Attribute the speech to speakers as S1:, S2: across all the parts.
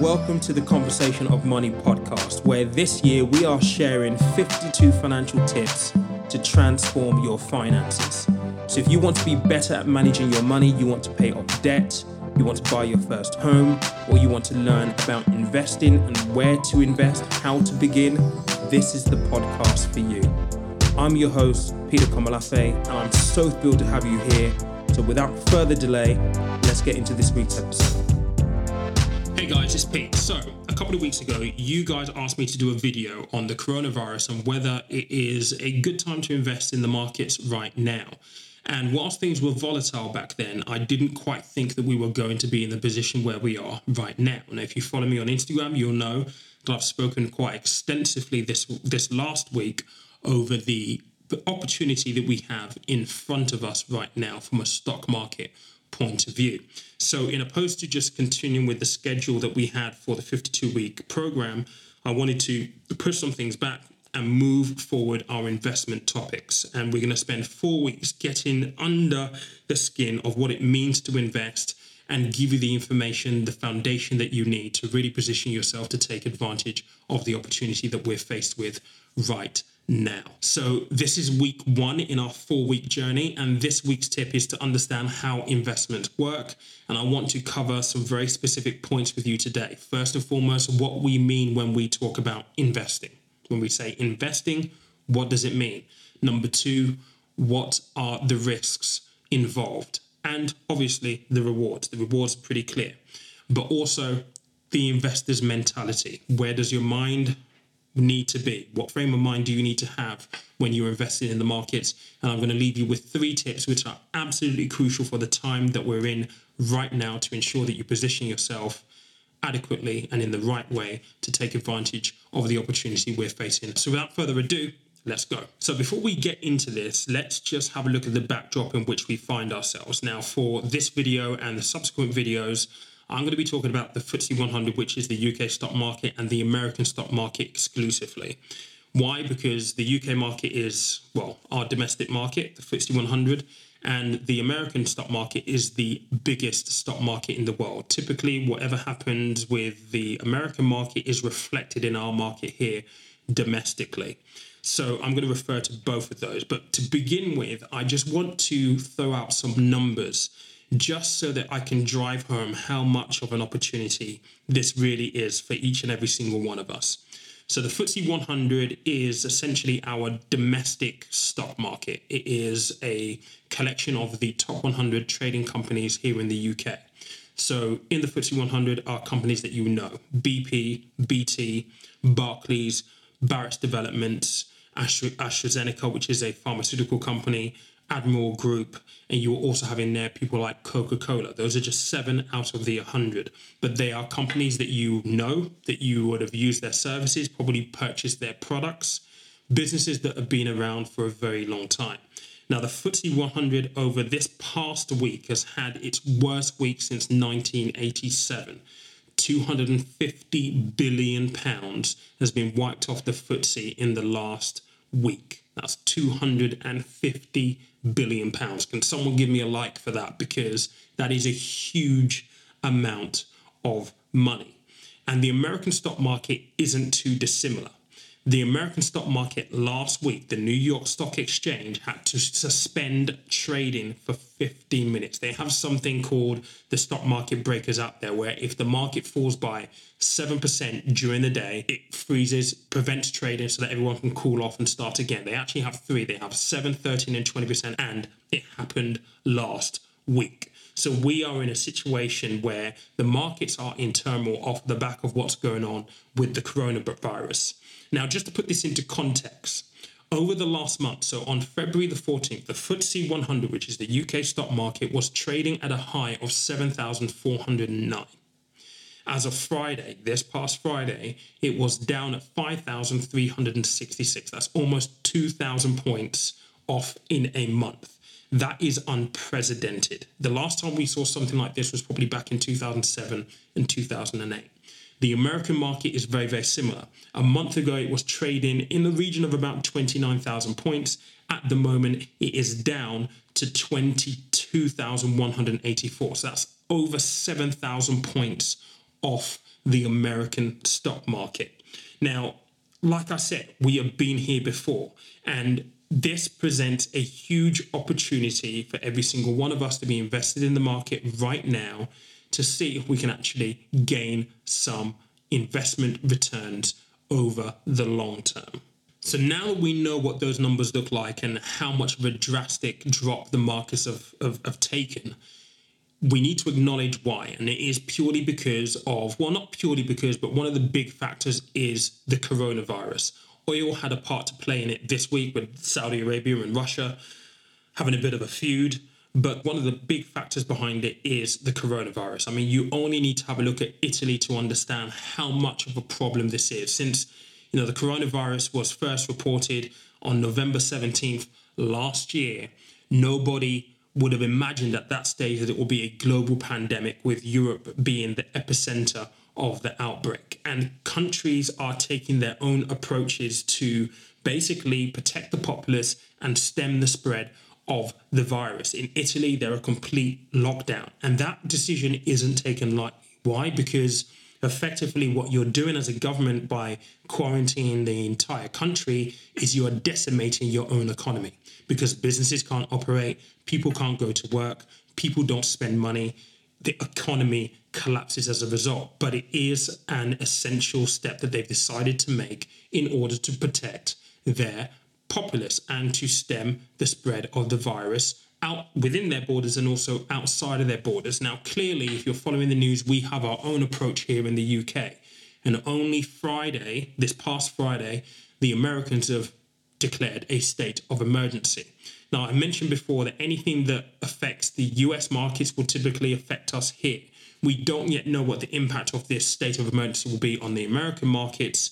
S1: Welcome to the Conversation of Money podcast, where this year we are sharing 52 financial tips to transform your finances. So, if you want to be better at managing your money, you want to pay off debt, you want to buy your first home, or you want to learn about investing and where to invest, how to begin, this is the podcast for you. I'm your host, Peter Komolafe, and I'm so thrilled to have you here. So, without further delay, let's get into this week's episode. Guys, it's Pete. So, a couple of weeks ago, you guys asked me to do a video on the coronavirus and whether it is a good time to invest in the markets right now. And whilst things were volatile back then, I didn't quite think that we were going to be in the position where we are right now. Now, if you follow me on Instagram, you'll know that I've spoken quite extensively this this last week over the opportunity that we have in front of us right now from a stock market point of view. So, in opposed to just continuing with the schedule that we had for the 52 week program, I wanted to push some things back and move forward our investment topics. And we're going to spend four weeks getting under the skin of what it means to invest and give you the information, the foundation that you need to really position yourself to take advantage of the opportunity that we're faced with right now. So, this is week one in our four week journey, and this week's tip is to understand how investments work. And I want to cover some very specific points with you today. First and foremost, what we mean when we talk about investing. When we say investing, what does it mean? Number two, what are the risks involved? And obviously, the rewards. The rewards are pretty clear, but also the investor's mentality. Where does your mind need to be? What frame of mind do you need to have when you're investing in the markets? And I'm going to leave you with three tips which are absolutely crucial for the time that we're in right now to ensure that you position yourself adequately and in the right way to take advantage of the opportunity we're facing. So without further ado, let's go. So before we get into this, let's just have a look at the backdrop in which we find ourselves. Now for this video and the subsequent videos, I'm going to be talking about the FTSE 100, which is the UK stock market, and the American stock market exclusively. Why? Because the UK market is, well, our domestic market, the FTSE 100, and the American stock market is the biggest stock market in the world. Typically, whatever happens with the American market is reflected in our market here domestically. So I'm going to refer to both of those. But to begin with, I just want to throw out some numbers just so that I can drive home how much of an opportunity this really is for each and every single one of us. So the FTSE 100 is essentially our domestic stock market. It is a collection of the top 100 trading companies here in the UK. So in the FTSE 100 are companies that you know: BP, BT, Barclays, Barratt's Developments, AstraZeneca, which is a pharmaceutical company, Admiral Group, and you will also have in there people like Coca Cola. Those are just seven out of the 100. But they are companies that you know, that you would have used their services, probably purchased their products, businesses that have been around for a very long time. Now, the FTSE 100 over this past week has had its worst week since 1987. 250 billion pounds has been wiped off the FTSE in the last week. That's 250 billion pounds. Can someone give me a like for that? Because that is a huge amount of money. And the American stock market isn't too dissimilar. The American stock market last week, the New York Stock Exchange had to suspend trading for 15 minutes. They have something called the stock market breakers out there, where if the market falls by 7% during the day, it freezes, prevents trading so that everyone can cool off and start again. They actually have three they have 7, 13, and 20%, and it happened last week. So we are in a situation where the markets are in turmoil off the back of what's going on with the coronavirus. Now, just to put this into context, over the last month, so on February the 14th, the FTSE 100, which is the UK stock market, was trading at a high of 7,409. As of Friday, this past Friday, it was down at 5,366. That's almost 2,000 points off in a month. That is unprecedented. The last time we saw something like this was probably back in 2007 and 2008. The American market is very, very similar. A month ago, it was trading in the region of about 29,000 points. At the moment, it is down to 22,184. So that's over 7,000 points off the American stock market. Now, like I said, we have been here before, and this presents a huge opportunity for every single one of us to be invested in the market right now to see if we can actually gain some investment returns over the long term. So now that we know what those numbers look like and how much of a drastic drop the markets have, have, have taken, we need to acknowledge why. And it is purely because of, well, not purely because, but one of the big factors is the coronavirus. Oil had a part to play in it this week with Saudi Arabia and Russia having a bit of a feud. But one of the big factors behind it is the coronavirus. I mean, you only need to have a look at Italy to understand how much of a problem this is. Since, you know, the coronavirus was first reported on November 17th last year, nobody would have imagined at that stage that it will be a global pandemic with Europe being the epicenter of the outbreak. And countries are taking their own approaches to basically protect the populace and stem the spread of the virus. In Italy, they're a complete lockdown. And that decision isn't taken lightly. Why? Because effectively what you're doing as a government by quarantining the entire country is you are decimating your own economy because businesses can't operate, people can't go to work, people don't spend money, the economy collapses as a result. But it is an essential step that they've decided to make in order to protect their populace and to stem the spread of the virus out within their borders and also outside of their borders. Now, clearly, if you're following the news, we have our own approach here in the UK. And only Friday, this past Friday, the Americans have declared a state of emergency. Now, I mentioned before that anything that affects the US markets will typically affect us here. We don't yet know what the impact of this state of emergency will be on the American markets.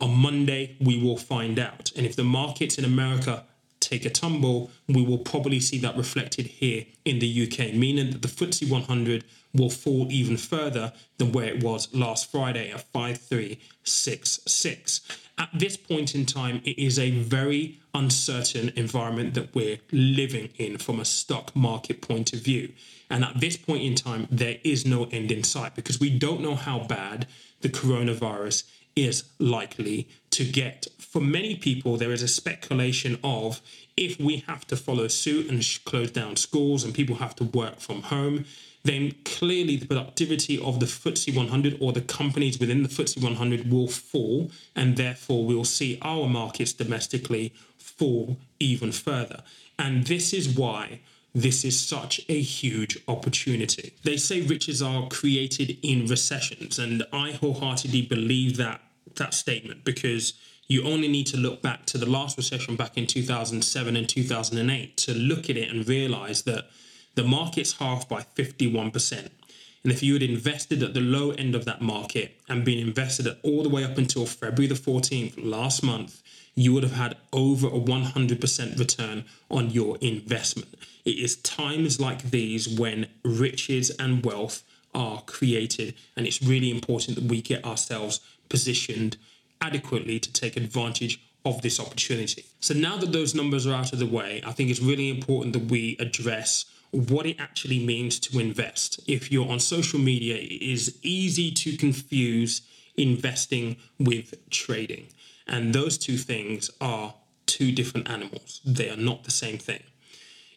S1: On Monday, we will find out. And if the markets in America take a tumble, we will probably see that reflected here in the UK, meaning that the FTSE 100 will fall even further than where it was last Friday at 5366. At this point in time, it is a very uncertain environment that we're living in from a stock market point of view. And at this point in time, there is no end in sight because we don't know how bad the coronavirus is likely to get. For many people, there is a speculation of if we have to follow suit and close down schools and people have to work from home, then clearly the productivity of the FTSE 100 or the companies within the FTSE 100 will fall, and therefore we'll see our markets domestically fall even further. And this is why this is such a huge opportunity. They say riches are created in recessions, and I wholeheartedly believe that that statement because you only need to look back to the last recession back in 2007 and 2008 to look at it and realize that the market's halved by 51%. And if you had invested at the low end of that market and been invested at all the way up until February the 14th last month, you would have had over a 100% return on your investment. It is times like these when riches and wealth are created, and it's really important that we get ourselves positioned adequately to take advantage of this opportunity. So now that those numbers are out of the way, I think it's really important that we address what it actually means to invest. If you're on social media, it is easy to confuse investing with trading. And those two things are two different animals, they are not the same thing.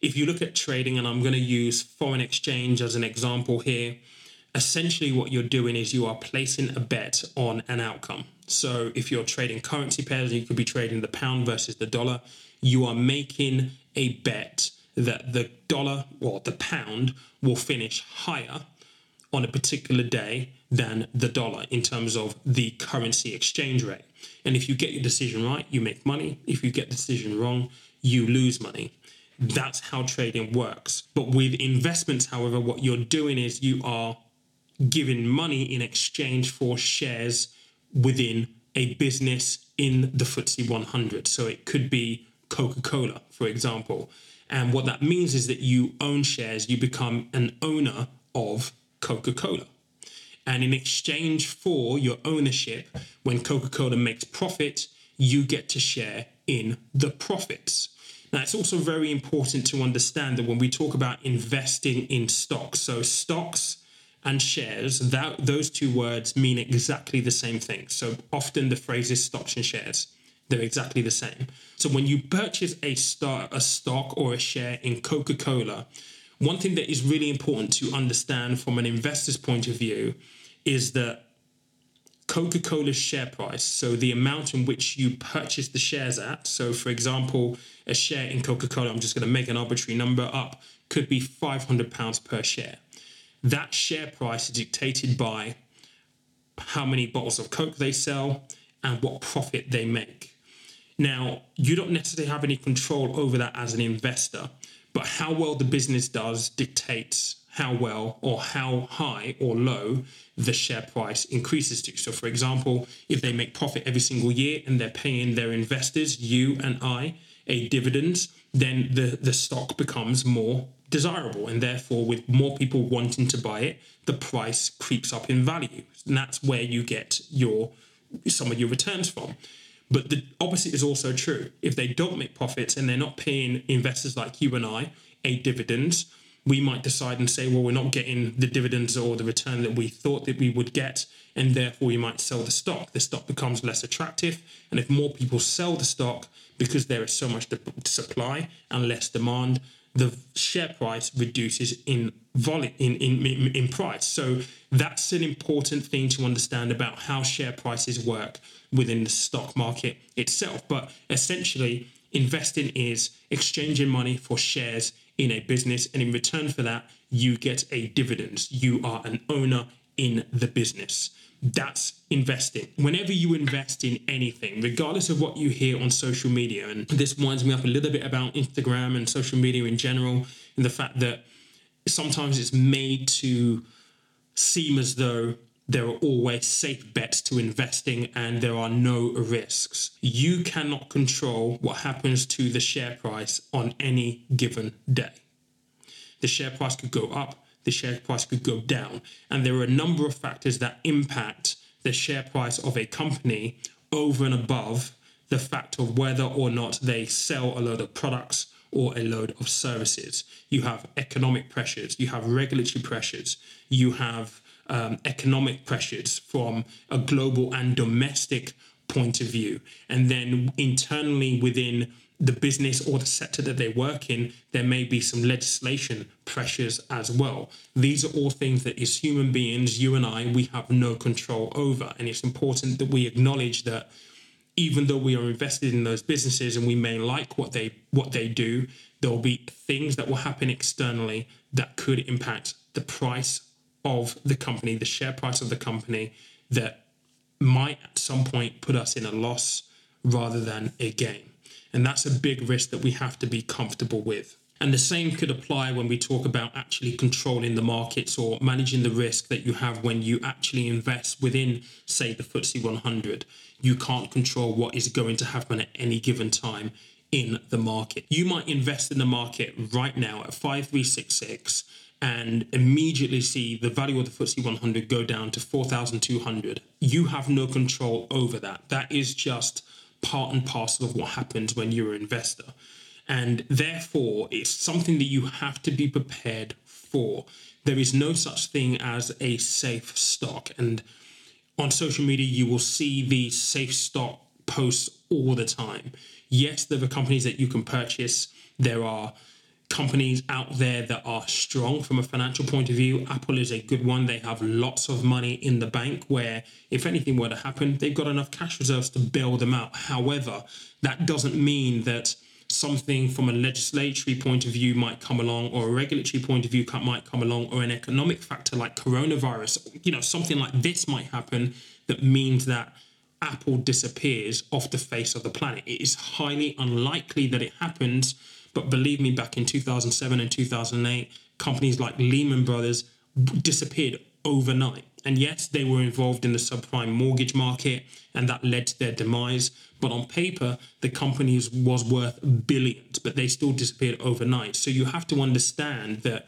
S1: If you look at trading, and I'm going to use foreign exchange as an example here, essentially what you're doing is you are placing a bet on an outcome. So if you're trading currency pairs, you could be trading the pound versus the dollar, you are making a bet that the dollar or the pound will finish higher on a particular day than the dollar in terms of the currency exchange rate. And if you get your decision right, you make money. If you get the decision wrong, you lose money. That's how trading works. But with investments, however, what you're doing is you are giving money in exchange for shares within a business in the FTSE 100. So it could be Coca Cola, for example. And what that means is that you own shares, you become an owner of Coca Cola. And in exchange for your ownership, when Coca Cola makes profit, you get to share in the profits. Now, it's also very important to understand that when we talk about investing in stocks, so stocks and shares, that those two words mean exactly the same thing. So often the phrase is stocks and shares. They're exactly the same. So when you purchase a stock, a stock or a share in Coca-Cola, one thing that is really important to understand from an investor's point of view is that Coca Cola's share price, so the amount in which you purchase the shares at. So, for example, a share in Coca Cola, I'm just going to make an arbitrary number up, could be £500 per share. That share price is dictated by how many bottles of Coke they sell and what profit they make. Now, you don't necessarily have any control over that as an investor, but how well the business does dictates how well or how high or low the share price increases to. So, for example, if they make profit every single year and they're paying their investors, you and I, a dividend, then the, the stock becomes more desirable. And therefore, with more people wanting to buy it, the price creeps up in value. And that's where you get your some of your returns from. But the opposite is also true. If they don't make profits and they're not paying investors like you and I a dividend, we might decide and say, well, we're not getting the dividends or the return that we thought that we would get, and therefore we might sell the stock. The stock becomes less attractive, and if more people sell the stock because there is so much supply and less demand, the share price reduces in volume in, in, in, in price. So that's an important thing to understand about how share prices work within the stock market itself. But essentially, investing is exchanging money for shares in a business, and in return for that, you get a dividend. You are an owner in the business. That's investing. Whenever you invest in anything, regardless of what you hear on social media, and this winds me up a little bit about Instagram and social media in general, and the fact that sometimes it's made to seem as though there are always safe bets to investing and there are no risks. You cannot control what happens to the share price on any given day. The share price could go up, the share price could go down, and there are a number of factors that impact the share price of a company over and above the fact of whether or not they sell a load of products or a load of services. You have economic pressures, you have regulatory pressures, you have um, economic pressures from a global and domestic point of view. And then internally within the business or the sector that they work in, there may be some legislation pressures as well. These are all things that, as human beings, you and I, we have no control over. And it's important that we acknowledge that even though we are invested in those businesses and we may like what they what they do, there will be things that will happen externally that could impact the price of the company, the share price of the company, that might at some point put us in a loss rather than a gain. And that's a big risk that we have to be comfortable with. And the same could apply when we talk about actually controlling the markets or managing the risk that you have when you actually invest within, say, the FTSE 100. You can't control what is going to happen at any given time in the market. You might invest in the market right now at 5366 and immediately see the value of the FTSE 100 go down to 4,200. You have no control over that. That is just part and parcel of what happens when you're an investor. And therefore, it's something that you have to be prepared for. There is no such thing as a safe stock. And on social media, you will see these safe stock posts all the time. Yes, there are companies that you can purchase. There are companies out there that are strong from a financial point of view. Apple is a good one. They have lots of money in the bank where, if anything were to happen, they've got enough cash reserves to bail them out. However, that doesn't mean that something from a legislatory point of view might come along or a regulatory point of view might come along or an economic factor like coronavirus you know something like this might happen that means that apple disappears off the face of the planet it is highly unlikely that it happens but believe me, back in 2007 and 2008, companies like Lehman Brothers disappeared overnight. And yes, they were involved in the subprime mortgage market and that led to their demise. But on paper, the company was worth billions, but they still disappeared overnight. So you have to understand that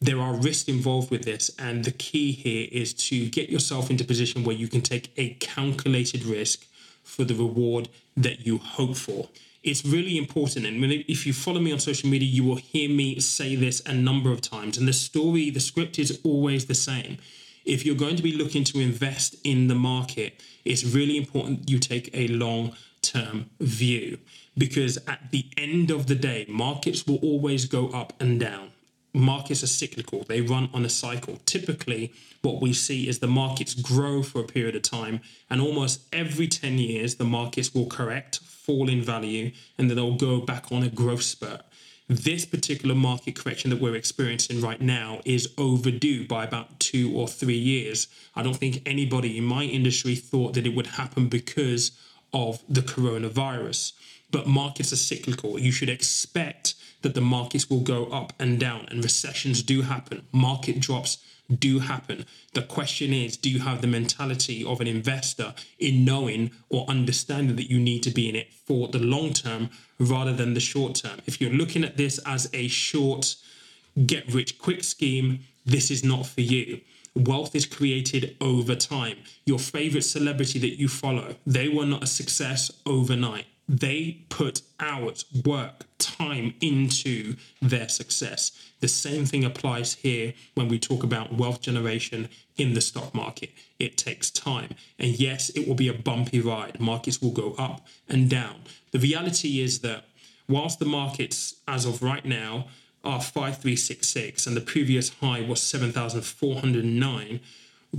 S1: there are risks involved with this. And the key here is to get yourself into a position where you can take a calculated risk for the reward that you hope for it's really important. And if you follow me on social media, you will hear me say this a number of times. And the story, the script is always the same. If you're going to be looking to invest in the market, it's really important you take a long term view because at the end of the day, markets will always go up and down. Markets are cyclical, they run on a cycle. Typically, what we see is the markets grow for a period of time, and almost every 10 years, the markets will correct, fall in value, and then they'll go back on a growth spurt. This particular market correction that we're experiencing right now is overdue by about two or three years. I don't think anybody in my industry thought that it would happen because of the coronavirus. But markets are cyclical. You should expect that the markets will go up and down, and recessions do happen. Market drops do happen. The question is do you have the mentality of an investor in knowing or understanding that you need to be in it for the long term rather than the short term? If you're looking at this as a short, get rich quick scheme, this is not for you. Wealth is created over time. Your favorite celebrity that you follow, they were not a success overnight. They put hours, work, time into their success. The same thing applies here when we talk about wealth generation in the stock market. It takes time. And yes, it will be a bumpy ride. Markets will go up and down. The reality is that whilst the markets, as of right now, are 5366 and the previous high was 7409,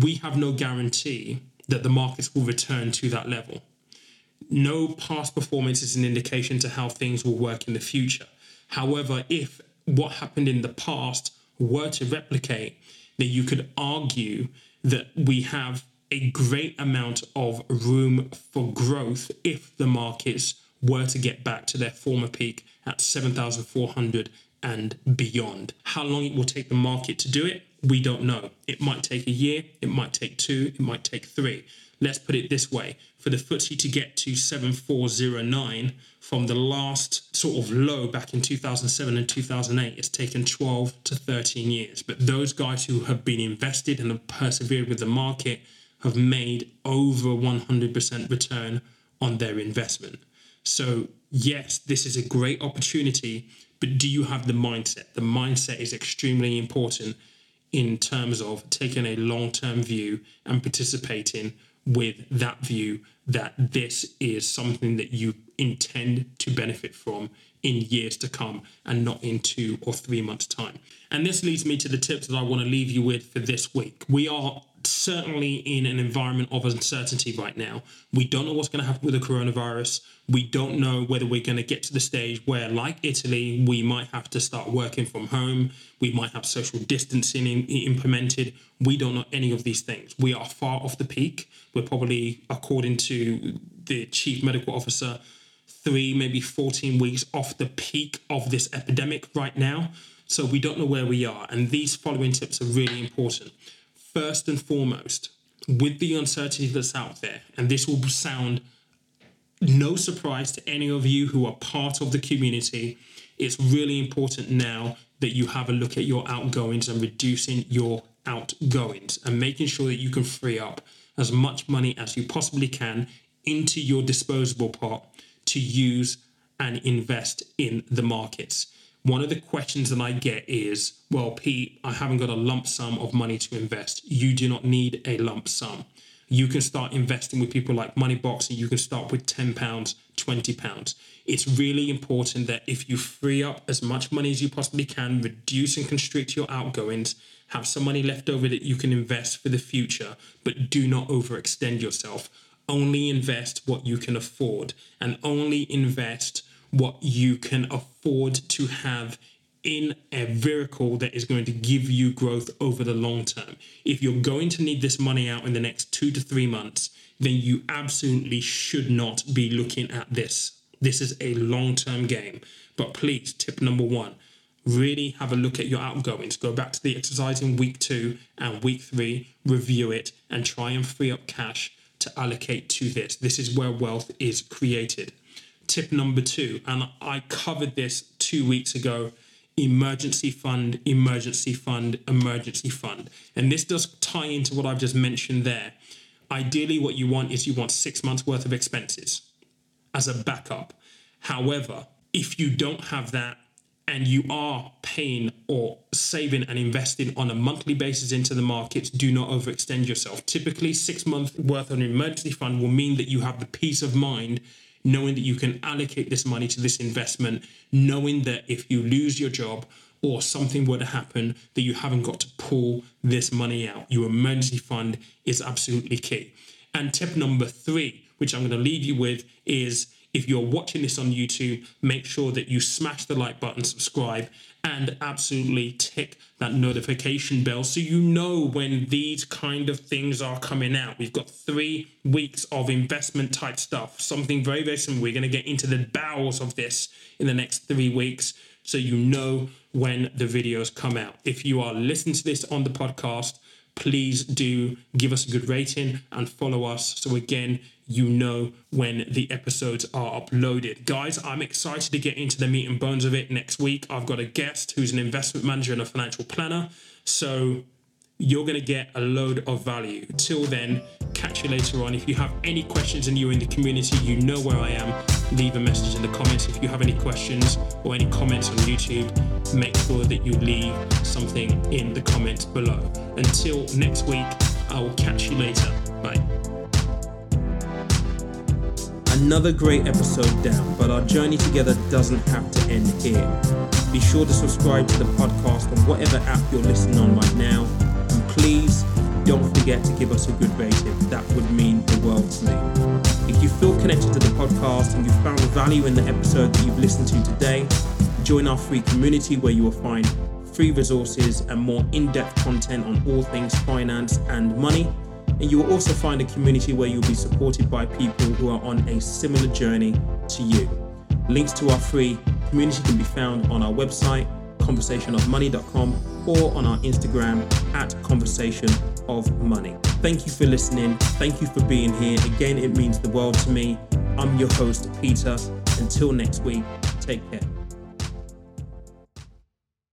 S1: we have no guarantee that the markets will return to that level. No past performance is an indication to how things will work in the future. However, if what happened in the past were to replicate, then you could argue that we have a great amount of room for growth if the markets were to get back to their former peak at 7,400 and beyond. How long it will take the market to do it, we don't know. It might take a year, it might take two, it might take three. Let's put it this way for the FTSE to get to 7409 from the last sort of low back in 2007 and 2008, it's taken 12 to 13 years. But those guys who have been invested and have persevered with the market have made over 100% return on their investment. So, yes, this is a great opportunity but do you have the mindset? The mindset is extremely important in terms of taking a long term view and participating with that view that this is something that you intend to benefit from in years to come and not in two or three months' time. And this leads me to the tips that I want to leave you with for this week. We are certainly in an environment of uncertainty right now. We don't know what's going to happen with the coronavirus. We don't know whether we're going to get to the stage where, like Italy, we might have to start working from home. We might have social distancing in, implemented. We don't know any of these things. We are far off the peak. We're probably, according to the chief medical officer, three, maybe 14 weeks off the peak of this epidemic right now. So we don't know where we are. And these following tips are really important first and foremost, with the uncertainty that's out there, and this will sound no surprise to any of you who are part of the community, it's really important now that you have a look at your outgoings and reducing your outgoings and making sure that you can free up as much money as you possibly can into your disposable pot to use and invest in the markets one of the questions that I get is, well, Pete, I haven't got a lump sum of money to invest. You do not need a lump sum. You can start investing with people like Moneybox and you can start with £10, £20. It's really important that if you free up as much money as you possibly can, reduce and constrict your outgoings, have some money left over that you can invest for the future, but do not overextend yourself. Only invest what you can afford and only invest what you can afford to have in a vehicle that is going to give you growth over the long term. If you're going to need this money out in the next two to three months, then you absolutely should not be looking at this. This is a long term game. But please, tip number one really have a look at your outgoings. Go back to the exercise in week two and week three, review it, and try and free up cash to allocate to this. This is where wealth is created tip number two, and I covered this two weeks ago emergency fund, emergency fund, emergency fund. And this does tie into what I've just mentioned there. Ideally, what you want is you want six months worth of expenses as a backup. However, if you don't have that and you are paying or saving and investing on a monthly basis into the markets, do not overextend yourself. Typically, six months worth of an emergency fund will mean that you have the peace of mind knowing that you can allocate this money to this investment, knowing that if you lose your job or something were to happen, that you haven't got to pull this money out. Your emergency fund is absolutely key. And tip number three, which I'm going to leave you with, is if you're watching this on YouTube, make sure that you smash the like button, subscribe, and absolutely tick that notification bell so you know when these kind of things are coming out. We've got three weeks of investment type stuff, something very, very similar. We're going to get into the bowels of this in the next three weeks so you know when the videos come out. If you are listening to this on the podcast, please do give us a good rating and follow us. So, again, you know when the episodes are uploaded. Guys, I'm excited to get into the meat and bones of it next week. I've got a guest who's an investment manager and a financial planner. So, you're going to get a load of value. Till then, catch you later on. If you have any questions and you're in the community, you know where I am. Leave a message in the comments. If you have any questions or any comments on YouTube, make sure that you leave something in the comments below. Until next week, I will catch you later. Bye. Another great episode down, but our journey together doesn't have to end here. Be sure to subscribe to the podcast on whatever app you're listening on right now And please don't forget to give us a good rating. That would mean the world to me. If you feel connected to the podcast and you found value in the episode that you've listened to today, join our free community where you will find free resources and more in depth content on all things finance and money. And you will also find a community where you'll be supported by people who are on a similar journey to you. Links to our free community can be found on our website, conversationofmoney.com or on our Instagram at Conversation of Money. Thank you for listening. Thank you for being here. Again, it means the world to me. I'm your host, Peter. Until next week, take care.